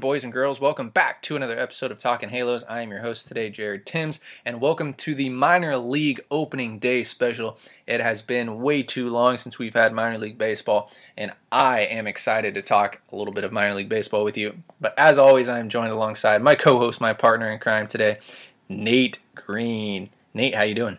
Boys and girls, welcome back to another episode of Talking Halos. I am your host today, Jared Timms, and welcome to the minor league opening day special. It has been way too long since we've had minor league baseball, and I am excited to talk a little bit of minor league baseball with you. But as always, I am joined alongside my co-host, my partner in crime today, Nate Green. Nate, how you doing?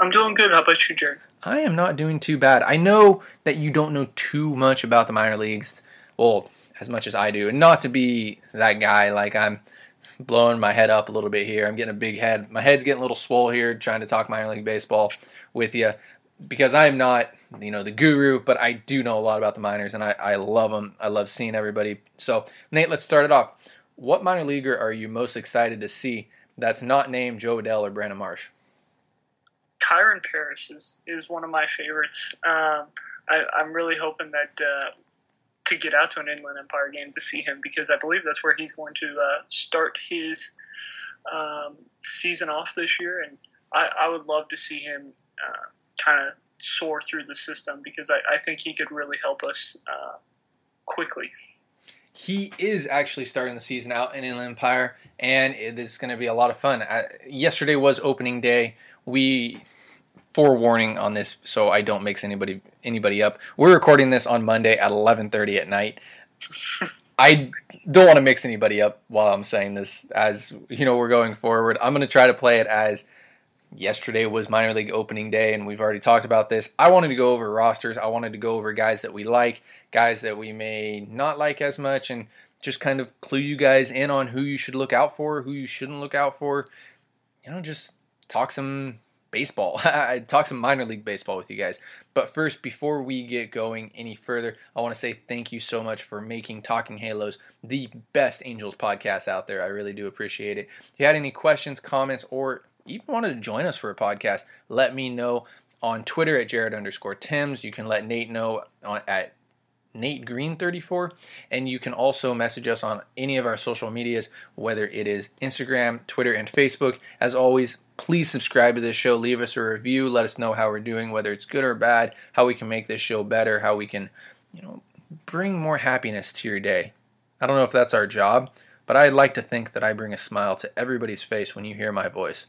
I'm doing good. How about you, Jared? I am not doing too bad. I know that you don't know too much about the minor leagues. Well, as much as I do. And not to be that guy, like I'm blowing my head up a little bit here. I'm getting a big head. My head's getting a little swole here trying to talk minor league baseball with you because I'm not, you know, the guru, but I do know a lot about the minors and I, I love them. I love seeing everybody. So, Nate, let's start it off. What minor leaguer are you most excited to see that's not named Jo Adell or Brandon Marsh? Kyren Paris is, is one of my favorites. Um, I, am really hoping that uh, to get out to an Inland Empire game to see him because I believe that's where he's going to uh, start his um, season off this year, and I, I would love to see him uh, kind of soar through the system because I, I, think he could really help us uh, quickly. He is actually starting the season out in Inland Empire, and it is going to be a lot of fun. I, yesterday was opening day. We forewarning on this so I don't mix anybody anybody up. We're recording this on Monday at 11:30 at night. I don't want to mix anybody up while I'm saying this as you know we're going forward. I'm going to try to play it as yesterday was minor league opening day and we've already talked about this. I wanted to go over rosters. I wanted to go over guys that we like, guys that we may not like as much and just kind of clue you guys in on who you should look out for, who you shouldn't look out for. You know, just talk some baseball. I talk some minor league baseball with you guys. But first, before we get going any further, I want to say thank you so much for making Talking Halos the best Angels podcast out there. I really do appreciate it. If you had any questions, comments, or even wanted to join us for a podcast, let me know on Twitter at Jared underscore Timms. You can let Nate know at Nate Green 34 and you can also message us on any of our social medias whether it is Instagram, Twitter and Facebook. As always, please subscribe to this show, leave us a review, let us know how we're doing whether it's good or bad, how we can make this show better, how we can, you know, bring more happiness to your day. I don't know if that's our job, but I'd like to think that I bring a smile to everybody's face when you hear my voice.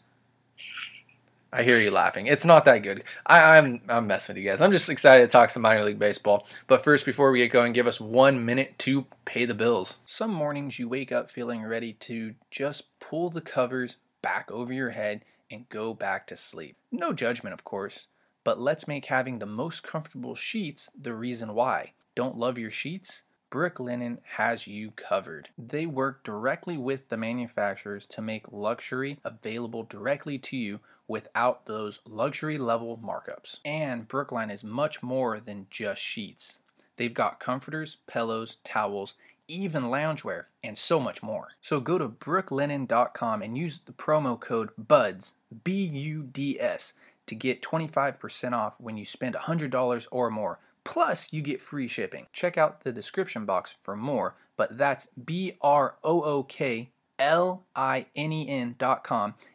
I hear you laughing. It's not that good. I, am I'm, I'm messing with you guys. I'm just excited to talk some minor league baseball. But first, before we get going, give us one minute to pay the bills. Some mornings you wake up feeling ready to just pull the covers back over your head and go back to sleep. No judgment, of course, but let's make having the most comfortable sheets the reason why. Don't love your sheets? Brooklinen has you covered. They work directly with the manufacturers to make luxury available directly to you without those luxury level markups. And Brooklinen is much more than just sheets. They've got comforters, pillows, towels, even loungewear, and so much more. So go to brooklinen.com and use the promo code BUDS, B U D S, to get 25% off when you spend $100 or more. Plus, you get free shipping. Check out the description box for more, but that's B R O O K L I N E N dot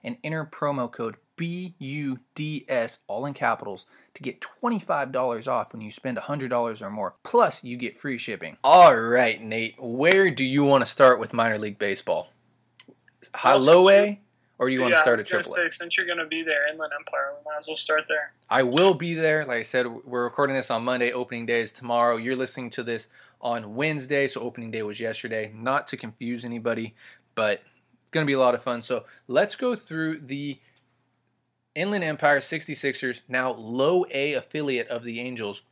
and enter promo code B U D S, all in capitals, to get $25 off when you spend $100 or more. Plus, you get free shipping. All right, Nate, where do you want to start with minor league baseball? high low A, or do you want yeah, to start I a was triple say since you're gonna be there, Inland Empire, we might as well start there. I will be there. Like I said, we're recording this on Monday. Opening day is tomorrow. You're listening to this on Wednesday, so opening day was yesterday. Not to confuse anybody, but it's going to be a lot of fun. So let's go through the Inland Empire 66ers, now low A affiliate of the Angels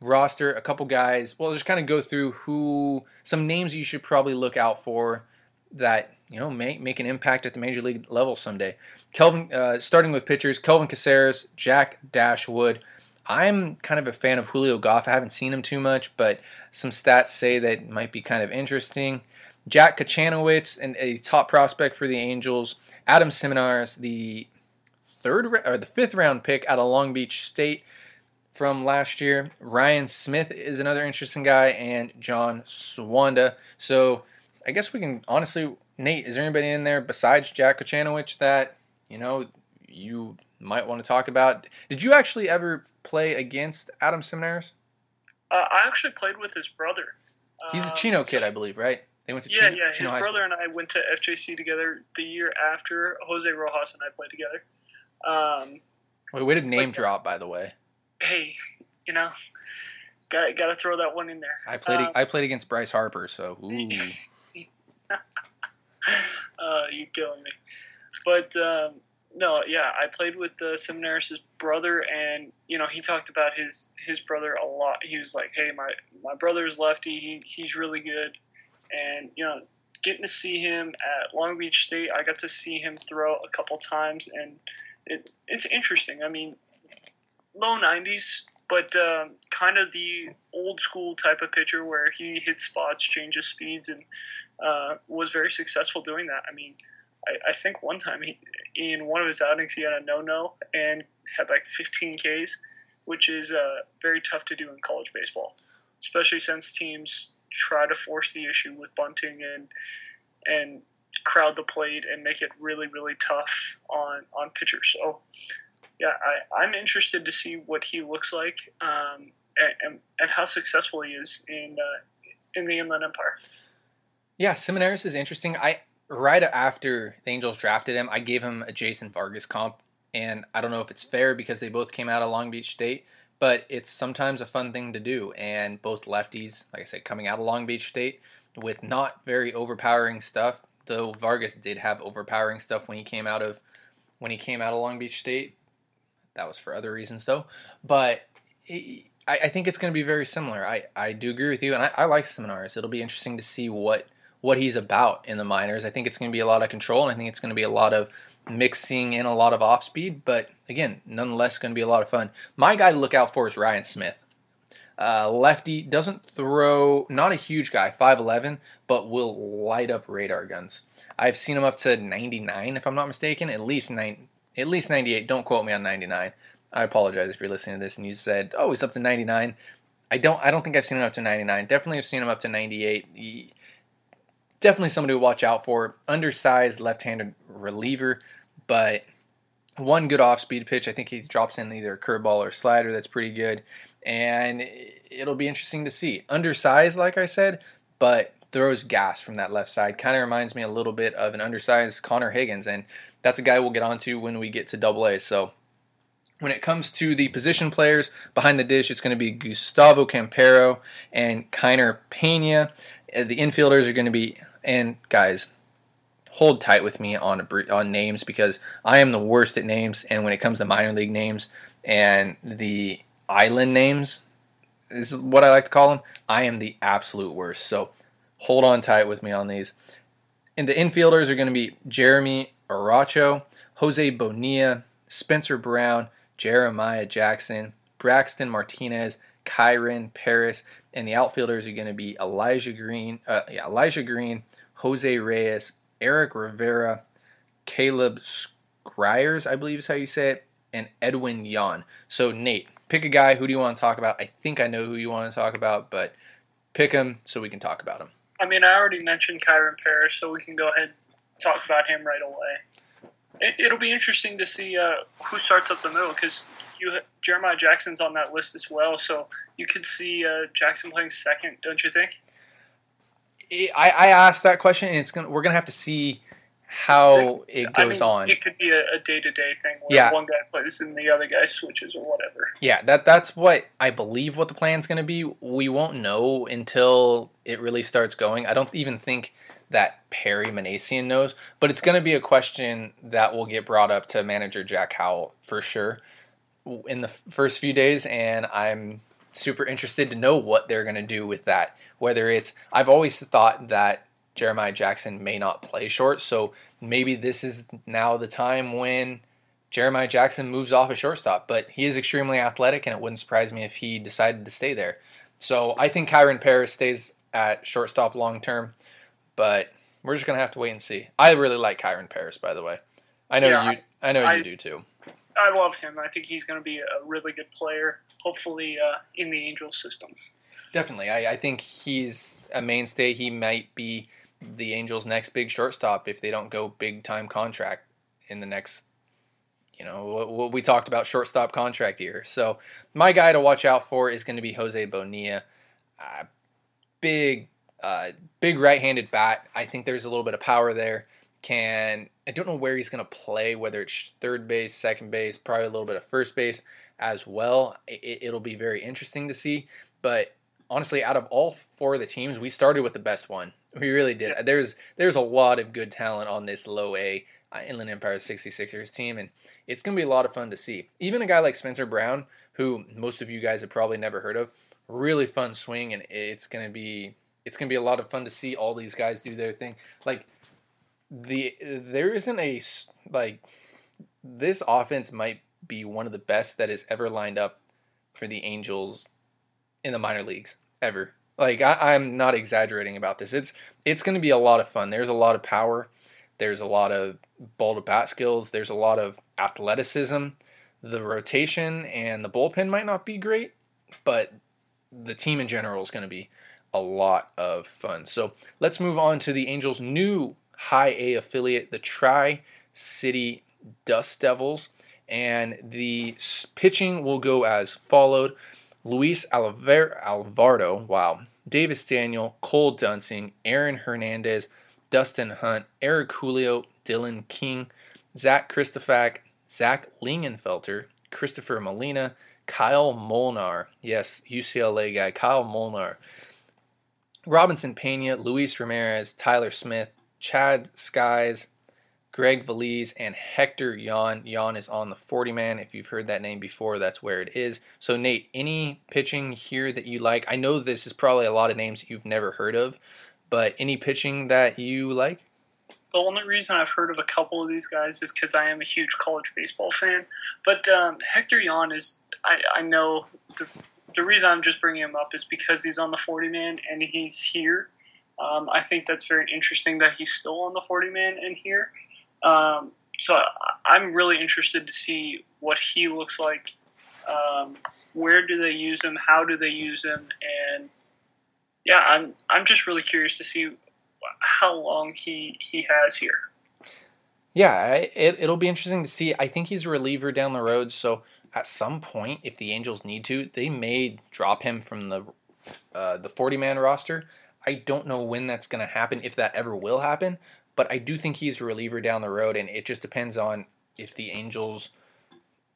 roster. A couple guys. Well, just kind of go through who some names you should probably look out for that you know make make an impact at the major league level someday. Kelvin, uh, starting with pitchers, Kelvin Caceres, Jack Dashwood. I'm kind of a fan of Julio Goff. I haven't seen him too much, but some stats say that might be kind of interesting. Jack Kochanowicz, and a top prospect for the Angels. Adam Seminaris, the third or the fifth round pick out of Long Beach State from last year. Ryan Smith is another interesting guy, and John Swanda. So I guess we can honestly, Nate, is there anybody in there besides Jack Kochanowicz that you know you might want to talk about? Did you actually ever play against Adam Seminaris? Uh, I actually played with his brother. He's a Um, Chino so- kid, I believe, right? They went to Yeah, Chino, yeah. Chino His High brother School. and I went to FJC together the year after Jose Rojas and I played together. Um, Wait, way to name Like- drop, by the way. hey, you know, got got to throw that one in there. I played. Um, I played against Bryce Harper, so ooh. uh, you killing me. But um, no, yeah, I played with uh, Seminaris' brother, and you know he talked about his his brother a lot. He was like, "Hey, my my brother's lefty. He, he's really good," and you know, getting to see him at Long Beach State, I got to see him throw a couple times, and it, it's interesting. I mean, low 90s, but um, kind of the old school type of pitcher where he hits spots, changes speeds, and uh, was very successful doing that. I mean, I, I think one time he, in one of his outings he had a no-no and had like 15 Ks, which is uh, very tough to do in college baseball, especially since teams try to force the issue with bunting and and crowd the plate and make it really really tough on on pitchers. So yeah, I, I'm interested to see what he looks like um, and, and, and how successful he is in uh, in the Inland Empire. Yeah, Seminaris is interesting. I right after the Angels drafted him, I gave him a Jason Vargas comp, and I don't know if it's fair because they both came out of Long Beach State, but it's sometimes a fun thing to do. And both lefties, like I said, coming out of Long Beach State with not very overpowering stuff. Though Vargas did have overpowering stuff when he came out of when he came out of Long Beach State. That was for other reasons though, but. It, I, I think it's going to be very similar. I, I do agree with you, and I, I like Seminaris. It'll be interesting to see what what he's about in the minors. I think it's going to be a lot of control, and I think it's going to be a lot of mixing in a lot of off speed. But again, nonetheless, going to be a lot of fun. My guy to look out for is Ryan Smith. Uh, lefty doesn't throw, not a huge guy, 5'11, but will light up radar guns. I've seen him up to 99, if I'm not mistaken, at least nine, at least 98. Don't quote me on 99. I apologize if you're listening to this and you said, "Oh, he's up to 99." I don't. I don't think I've seen him up to 99. Definitely, have seen him up to 98. He, definitely somebody to watch out for. Undersized left-handed reliever, but one good off-speed pitch. I think he drops in either a curveball or slider. That's pretty good, and it'll be interesting to see. Undersized, like I said, but throws gas from that left side. Kind of reminds me a little bit of an undersized Connor Higgins, and that's a guy we'll get onto when we get to Double A. So. When it comes to the position players behind the dish, it's going to be Gustavo Campero and Kiner Pena. Uh, The infielders are going to be, and guys, hold tight with me on on names because I am the worst at names. And when it comes to minor league names and the island names, is what I like to call them. I am the absolute worst. So hold on tight with me on these. And the infielders are going to be Jeremy Arocho, Jose Bonilla, Spencer Brown, Jeremiah Jackson, Braxton Martinez, Kyren Paris, and the outfielders are going to be Elijah Green, uh, yeah, Elijah Green, Jose Reyes, Eric Rivera, Caleb Scryers, I believe is how you say it, and Edwin Yon. So Nate, pick a guy. Who do you want to talk about? I think I know who you want to talk about, but pick him so we can talk about him. I mean, I already mentioned Kyron Parrish, so we can go ahead and talk about him right away. It, it'll be interesting to see uh, who starts up the middle because you Jeremiah Jackson's on that list as well, so you could see uh, Jackson playing second, don't you think? I, I asked that question, and it's gonna we're gonna have to see how it I goes mean, on. It could be a day to day thing where Yeah. one guy plays and the other guy switches or whatever. Yeah, that that's what I believe what the plan's going to be. We won't know until it really starts going. I don't even think that Perry Minasian knows, but it's going to be a question that will get brought up to manager Jack Howell for sure in the first few days and I'm super interested to know what they're going to do with that. Whether it's I've always thought that Jeremiah Jackson may not play short, so maybe this is now the time when Jeremiah Jackson moves off a shortstop, but he is extremely athletic, and it wouldn't surprise me if he decided to stay there. So I think Kyren Paris stays at shortstop long term, but we're just gonna have to wait and see. I really like Kyren Paris, by the way. I know Yeah, you. I know I- you do too. I love him. I think he's going to be a really good player, hopefully uh, in the Angels system. Definitely, I, I think he's a mainstay. He might be the Angels' next big shortstop if they don't go big time contract in the next. You know what, we talked about shortstop contract year. So my guy to watch out for is going to be Jose Bonilla. Uh, big, uh, big right-handed bat. I think there's a little bit of power there. Can I don't know where he's going to play, whether it's third base, second base, probably a little bit of first base as well. It, it'll be very interesting to see. But honestly, out of all four of the teams, we started with the best one. We really did. Yeah. There's there's a lot of good talent on this low A uh, Inland Empire 66ers team, and it's going to be a lot of fun to see. Even a guy like Spencer Brown, who most of you guys have probably never heard of, really fun swing, and it's going to be it's going to be a lot of fun to see all these guys do their thing. Like the there isn't a like this offense might be one of the best that has ever lined up for the Angels in the minor leagues ever. Like I, I'm not exaggerating about this. It's it's going to be a lot of fun. There's a lot of power. There's a lot of ball to bat skills. There's a lot of athleticism. The rotation and the bullpen might not be great, but the team in general is going to be a lot of fun. So let's move on to the Angels' new high A affiliate, the Tri City Dust Devils. And the pitching will go as followed Luis Alvar- Alvarado, wow, Davis Daniel, Cole Duensing, Aaron Hernandez, Dustin Hunt, Eric Julio, Dylan King, Zach Christofak, Zach Linginfelter, Christopher Molina, Kyle Molnar, yes, UCLA guy, Kyle Molnar, Robinson Pena, Luis Ramirez, Tyler Smith, Chad Skies, Greg Valise, and Hector Yan. Yon is on the 40 man. If you've heard that name before, that's where it is. So, Nate, any pitching here that you like? I know this is probably a lot of names that you've never heard of, but any pitching that you like? The only reason I've heard of a couple of these guys is because I am a huge college baseball fan. But um, Hector Yan is, I, I know the, the reason I'm just bringing him up is because he's on the 40 man and he's here. Um, I think that's very interesting that he's still on the 40 man and here. Um, so I'm really interested to see what he looks like. Um, where do they use him? How do they use him? And yeah, I'm I'm just really curious to see how long he he has here. Yeah, it, it'll be interesting to see. I think he's a reliever down the road, so at some point, if the Angels need to, they may drop him from the uh, the 40 man roster. I don't know when that's going to happen, if that ever will happen, but I do think he's a reliever down the road, and it just depends on if the Angels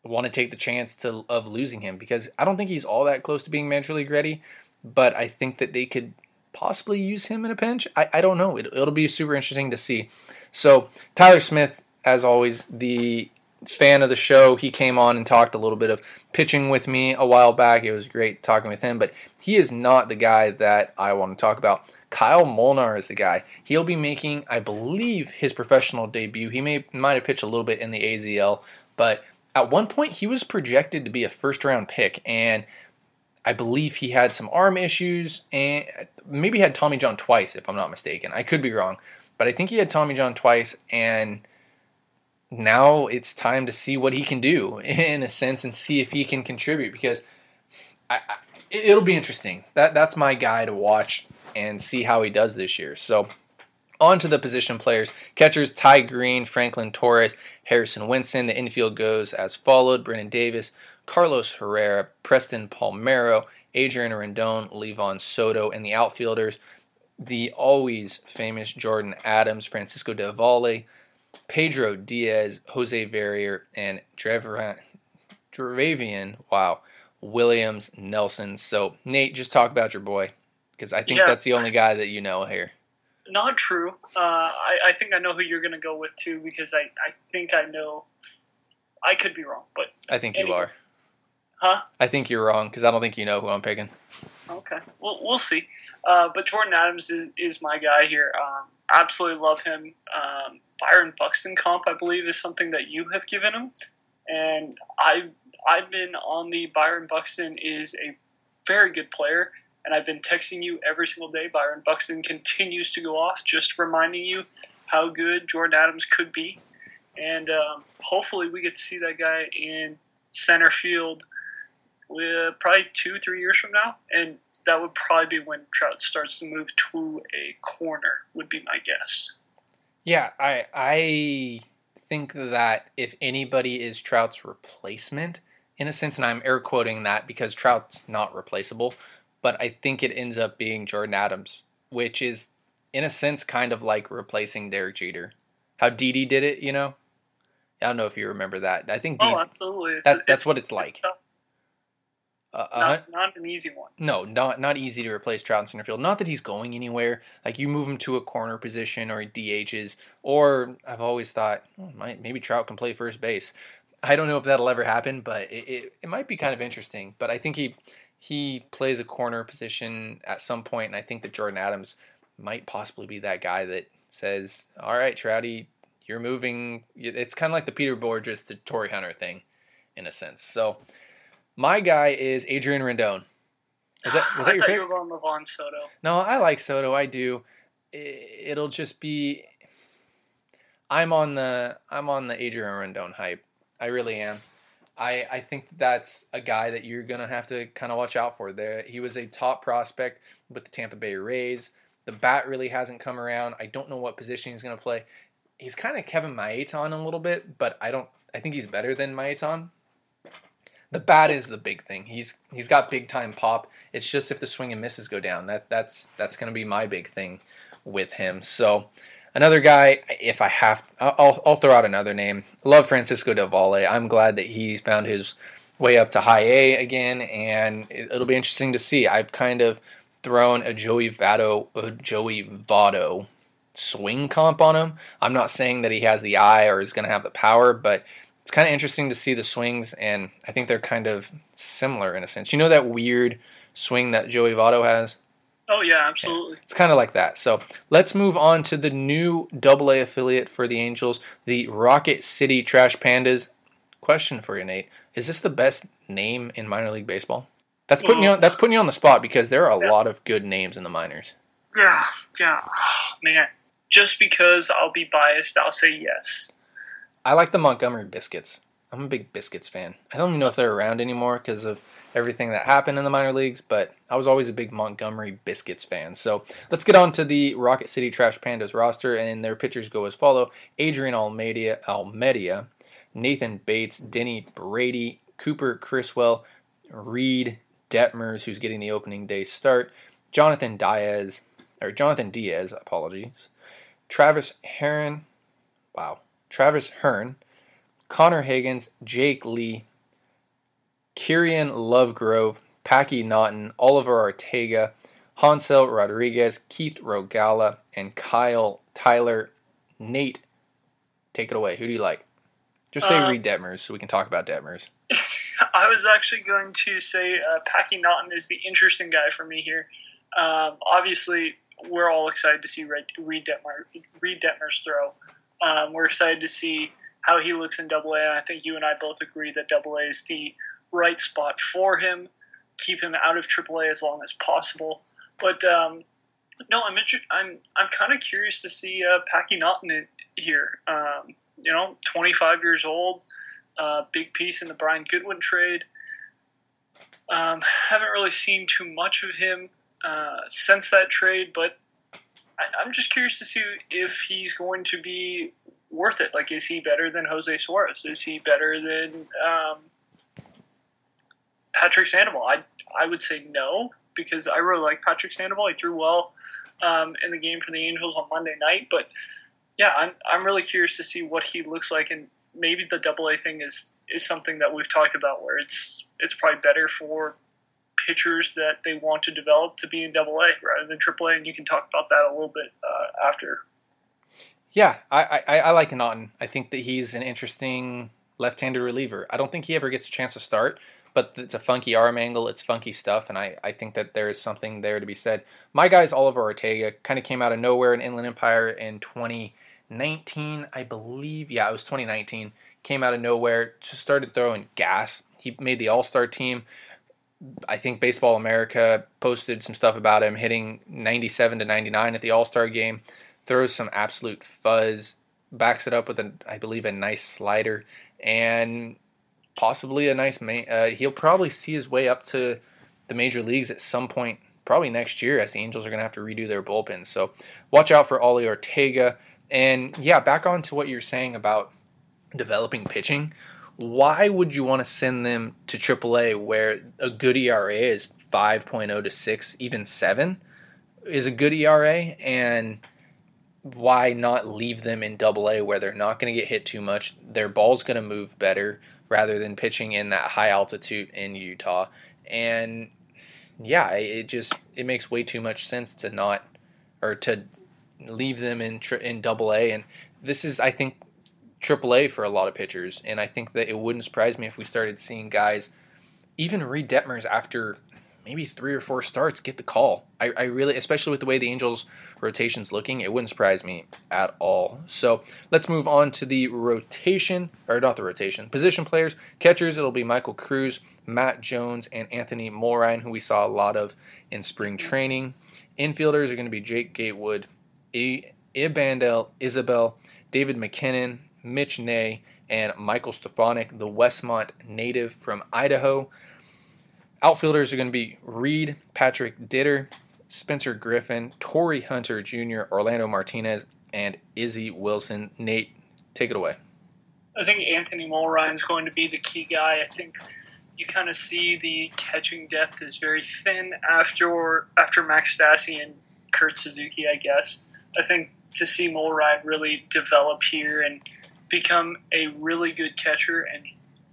want to take the chance to of losing him because I don't think he's all that close to being major league ready, but I think that they could possibly use him in a pinch. I, I don't know. It, it'll be super interesting to see. So Tyler Smith, as always, the fan of the show, he came on and talked a little bit of pitching with me a while back. It was great talking with him, but he is not the guy that I want to talk about. Kyle Molnar is the guy. He'll be making, I believe, his professional debut. He may might have pitched a little bit in the AZL, but at one point he was projected to be a first round pick, and I believe he had some arm issues and maybe had Tommy John twice, if I'm not mistaken. I could be wrong, but I think he had Tommy John twice, and now it's time to see what he can do in a sense and see if he can contribute because I, I, it'll be interesting. That that's my guy to watch and see how he does this year. So on to the position players. Catchers Ty Green, Franklin Torres, Harrison Wenson. The infield goes as followed: Brennan Davis, Carlos Herrera, Preston Palmeiro, Adrian Rondon, Livan Soto, and the outfielders, the always famous Jordyn Adams, Francisco Del Valle, Pedro Diaz, Jose Verrier, and Dravian, wow, Williams, Nelson. So, Nate, just talk about your boy because I think yeah. that's the only guy that you know here. Not true. Uh, I, I think I know who you're going to go with too because I, I think I know. I could be wrong, but I think anyway. you are. Huh? I think you're wrong because I don't think you know who I'm picking. Okay, well we'll see. Uh, but Jordyn Adams is, is my guy here. Um, absolutely love him. Um, Byron Buxton comp, I believe, is something that you have given him, and I I've been on the Byron Buxton is a very good player, and I've been texting you every single day. Byron Buxton continues to go off, just reminding you how good Jordyn Adams could be, and um, hopefully we get to see that guy in center field. Uh, probably two, three years from now, and that would probably be when Trout starts to move to a corner. Would be my guess. Yeah, I I think that if anybody is Trout's replacement, in a sense, and I'm air quoting that because Trout's not replaceable, but I think it ends up being Jordyn Adams, which is in a sense kind of like replacing Derek Jeter. How Didi did it, you know. I don't know if you remember that. I think Didi, oh, absolutely. That, that's it's, what it's like. It's uh, not, not, an easy one. No, not not easy to replace Trout in center field. Not that he's going anywhere. Like you move him to a corner position or he DHs, or I've always thought oh, might, maybe Trout can play first base. I don't know if that'll ever happen, but it, it, it might be kind of interesting. But I think he he plays a corner position at some point, and I think that Jordyn Adams might possibly be that guy that says, "All right, Trouty, you're moving." It's kind of like the Peter Bourjos to Torii Hunter thing, in a sense. So my guy is Adrian Rondon. Was that was that your pick? You were going Livan Soto. No, I like Soto. I do. It'll just be. I'm on the I'm on the Adrian Rondon hype. I really am. I I think that's a guy that you're gonna have to kind of watch out for. There, he was a top prospect with the Tampa Bay Rays. The bat really hasn't come around. I don't know what position he's gonna play. He's kind of Kevin Maitan a little bit, but I don't. I think he's better than Maitan the bat is the big thing. He's he's got big time pop. It's just if the swing and misses go down, that that's that's going to be my big thing with him. So another guy, if I have, I'll I'll throw out another name. Love Francisco Del Valle. I'm glad that he's found his way up to high A again, and it'll be interesting to see. I've kind of thrown a Joey Votto, a Joey Votto swing comp on him. I'm not saying that he has the eye or is going to have the power, but it's kind of interesting to see the swings, and I think they're kind of similar in a sense. You know that weird swing that Joey Votto has? Oh yeah, absolutely. Yeah, it's kind of like that. So let's move on to the new Double A affiliate for the Angels, the Rocket City Trash Pandas. Question for you, Nate: Is this the best name in minor league baseball? That's putting you on, that's putting you on the spot because there are a yeah. lot of good names in the minors. Yeah, yeah, oh, man. Just because I'll be biased, I'll say yes. I like the Montgomery Biscuits. I'm a big Biscuits fan. I don't even know if they're around anymore because of everything that happened in the minor leagues, but I was always a big Montgomery Biscuits fan. So let's get on to the Rocket City Trash Pandas roster, and their pitchers go as follow: Adrian Almeida, Almedia, Nathan Bates, Denny Brady, Cooper Criswell, Reid Detmers, who's getting the opening day start, Jonathan Diaz, or Jonathan Diaz, apologies, Travis Herrin, wow, Travis Hearn, Connor Higgins, Jake Lee, Kieran Lovegrove, Packy Naughton, Oliver Ortega, Hansel Rodriguez, Keith Rogalla, and Kyle Tyler. Nate, take it away. Who do you like? Just say uh, Reid Detmers so we can talk about Detmers. I was actually going to say uh, Packy Naughton is the interesting guy for me here. Um, obviously, we're all excited to see Reid, Reid, Detmer, Reid Detmers throw. Um, we're excited to see how he looks in Double A. I think you and I both agree that Double A is the right spot for him. Keep him out of AAA as long as possible. But um, no, I'm inter- I'm I'm kind of curious to see uh, Packy Naughton here. Um, you know, 25 years old, uh, big piece in the Brian Goodwin trade. Um, haven't really seen too much of him uh, since that trade, but I, am just curious to see if he's going to be worth it. Like, is he better than Jose Suarez? Is he better than um, Patrick Sandoval? I I would say no because I really like Patrick Sandoval. He threw well um, in the game for the Angels on Monday night, but yeah, I'm I'm really curious to see what he looks like, and maybe the double A thing is is something that we've talked about, where it's it's probably better for pitchers that they want to develop to be in double A rather than triple A, and you can talk about that a little bit uh, after. Yeah, I, I, I like Naughton. I think that he's an interesting left-handed reliever. I don't think he ever gets a chance to start, but it's a funky arm angle. It's funky stuff, and I, I think that there is something there to be said. My guy's Oliver Ortega. Kind of came out of nowhere in Inland Empire in 2019, I believe. Yeah, it was 2019. Came out of nowhere, just started throwing gas. He made the All-Star team. I think Baseball America posted some stuff about him hitting 97 to 99 at the All Star game. Throws some absolute fuzz, backs it up with a, I believe, a nice slider, and possibly a nice. uh, he'll probably see his way up to the major leagues at some point, probably next year, as the Angels are going to have to redo their bullpen. So watch out for Ollie Ortega. And yeah, back on to what you're saying about developing pitching why would you want to send them to AAA where a good ERA is 5.0 to 6, even 7 is a good ERA? And why not leave them in double A where they're not going to get hit too much? Their ball's going to move better rather than pitching in that high altitude in Utah. And yeah, it just it makes way too much sense to not or to leave them in in double A And this is, I think, triple A for a lot of pitchers, and I think that it wouldn't surprise me if we started seeing guys, even Reid Detmers after maybe three or four starts, get the call. I, I really, especially with the way the Angels' rotation's looking, it wouldn't surprise me at all. So let's move on to the rotation, or not the rotation, position players. Catchers, it'll be Michael Cruz, Matt Jones, and Anthony Mulrine, who we saw a lot of in spring training. Infielders are going to be Jake Gatewood, I- Ibandel, Isabel, David MacKinnon, Mitch Nay, and Michael Stefanic, the Westmont native from Idaho. Outfielders are going to be Reed, Patrick Ditter, Spencer Griffin, Torii Hunter Jr., Orlando Martinez, and Izzy Wilson. Nate, take it away. I think Anthony Mulrine's going to be the key guy. I think you kind of see the catching depth is very thin after after Max Stassi and Kurt Suzuki, I guess. I think to see Mulrine really develop here and become a really good catcher and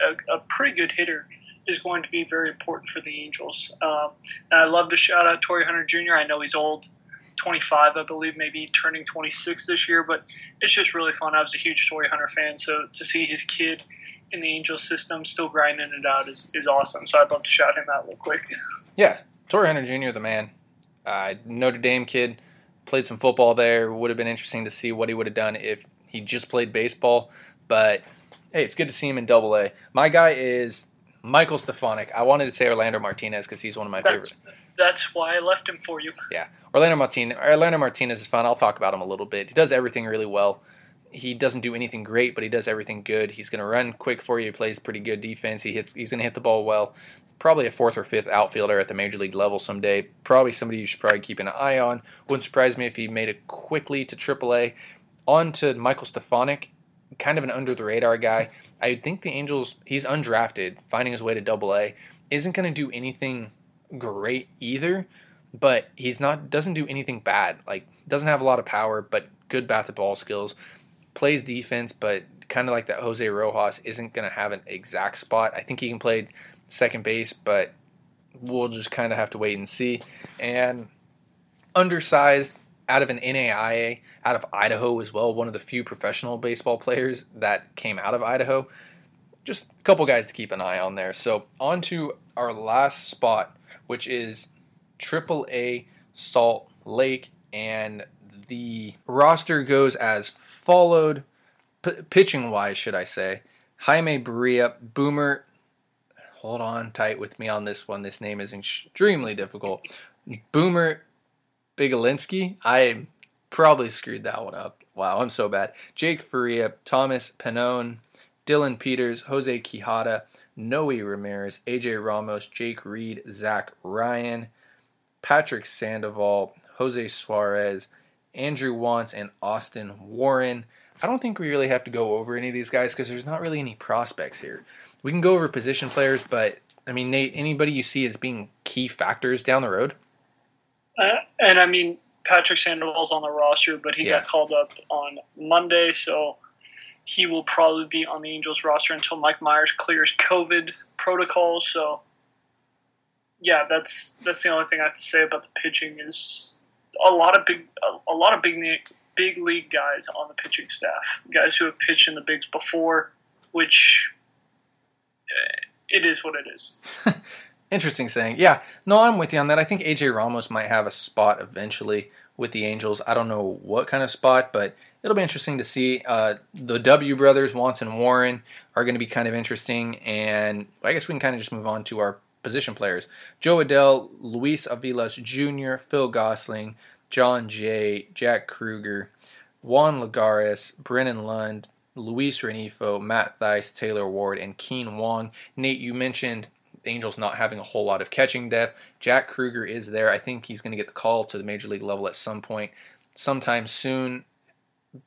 a, a pretty good hitter is going to be very important for the Angels. Um, and I love to shout out Torii Hunter Jr. I know he's old, 25, I believe, maybe turning 26 this year, but it's just really fun. I was a huge Torii Hunter fan, so to see his kid in the Angels system still grinding it out is, is awesome. So I'd love to shout him out real quick. Yeah, Torii Hunter Jr., the man. Uh, Notre Dame kid, played some football there. Would have been interesting to see what he would have done if he just played baseball, but hey, it's good to see him in Double A. My guy is Michael Stefanic. I wanted to say Orlando Martinez because he's one of my that's, favorites. That's why I left him for you. Yeah, Orlando Martinez. Orlando Martinez is fun. I'll talk about him a little bit. He does everything really well. He doesn't do anything great, but he does everything good. He's going to run quick for you. He plays pretty good defense. He hits. He's going to hit the ball well. Probably a fourth or fifth outfielder at the major league level someday. Probably somebody you should probably keep an eye on. Wouldn't surprise me if he made it quickly to AAA. On to Michael Stefanic kind of an under the radar guy. I think the Angels, he's undrafted, finding his way to double A, isn't going to do anything great either, but he's not, doesn't do anything bad. Like, doesn't have a lot of power, but good bat to ball skills. Plays defense, but kind of like that Jose Rojas isn't going to have an exact spot. I think he can play second base, but we'll just kind of have to wait and see. And undersized, out of an NAIA, out of Idaho as well, one of the few professional baseball players that came out of Idaho. Just a couple guys to keep an eye on there. So, on to our last spot, which is AAA Salt Lake. And the roster goes as followed, P- pitching wise, should I say. Jaime Barria, Boomer. Hold on tight with me on this one. This name is extremely difficult. Boomer Bigalinsky. I probably screwed that one up. Wow, I'm so bad. Jake Faria, Thomas Pannone, Dylan Peters, Jose Quijada, Noe Ramirez, AJ Ramos, Jake Reed, Zach Ryan, Patrick Sandoval, Jose Suarez, Andrew Wantz, and Austin Warren. I don't think we really have to go over any of these guys because there's not really any prospects here. We can go over position players, but I mean, Nate, anybody you see as being key factors down the road? Uh, and I mean, Patrick Sandoval's on the roster, but he Yeah. got called up on Monday, so he will probably be on the Angels roster until Mike Mayers clears COVID protocols. So, yeah, that's that's the only thing I have to say about the pitching is a lot of big a, a lot of big big league guys on the pitching staff, guys who have pitched in the bigs before, which eh, it is what it is. Interesting saying. Yeah, no, I'm with you on that. I think AJ Ramos might have a spot eventually with the Angels. I don't know what kind of spot, but it'll be interesting to see. Uh, the W brothers, Wantz and Warren, are going to be kind of interesting. And I guess we can kind of just move on to our position players Jo Adell, Luis Aviles Jr., Phil Gosselin, Jon Jay, Jack Kruger, Juan Lagares, Brennon Lund, Luis Rengifo, Matt Thaiss, Taylor Ward, and Kean Wong. Nate, you mentioned Angels not having a whole lot of catching depth. Jack Kruger is there. I think he's going to get the call to the major league level at some point, sometime soon.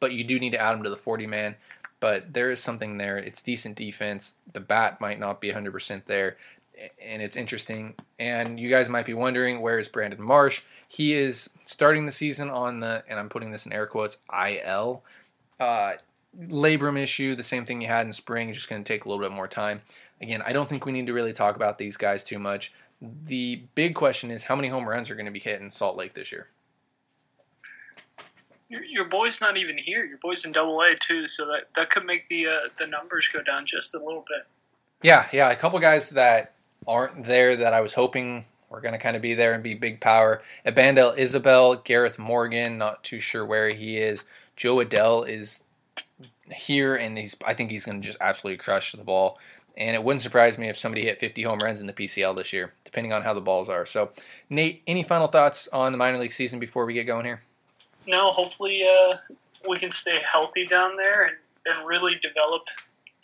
But you do need to add him to the 40 man. But there is something there. It's decent defense. The bat might not be 100% there. And it's interesting. And you guys might be wondering where is Brandon Marsh? He is starting the season on the, and I'm putting this in air quotes, IL. Uh, labrum issue, the same thing you had in spring, just going to take a little bit more time. Again, I don't think we need to really talk about these guys too much. The big question is how many home runs are going to be hit in Salt Lake this year? Your, your boy's not even here. Your boy's in Double A too, so that that could make the uh, the numbers go down just a little bit. Yeah, yeah, a couple guys that aren't there that I was hoping were going to kind of be there and be big power. Ibandel Isabel, Gareth Morgan, not too sure where he is. Jo Adell is here, and he's I think he's going to just absolutely crush the ball. And it wouldn't surprise me if somebody hit 50 home runs in the PCL this year, depending on how the balls are. So, Nate, any final thoughts on the minor league season before we get going here? No, hopefully uh, we can stay healthy down there and, and really develop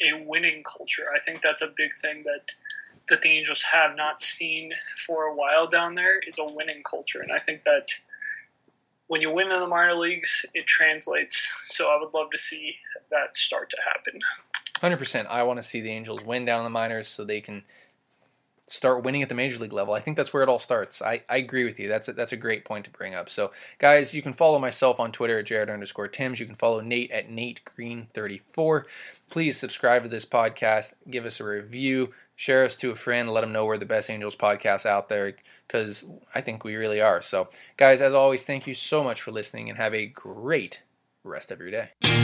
a winning culture. I think that's a big thing that that the Angels have not seen for a while down there is a winning culture, and I think that when you win in the minor leagues, it translates. So I would love to see that start to happen. Hundred percent. I want to see the Angels win down in the minors so they can start winning at the major league level. I think that's where it all starts. I, I agree with you. That's a, that's a great point to bring up. So, guys, you can follow myself on Twitter at Jared underscore Timms. You can follow Nate at Nate Green thirty four. Please subscribe to this podcast. Give us a review. Share us to a friend. Let them know we're the best Angels podcast out there because I think we really are. So, guys, as always, thank you so much for listening and have a great rest of your day.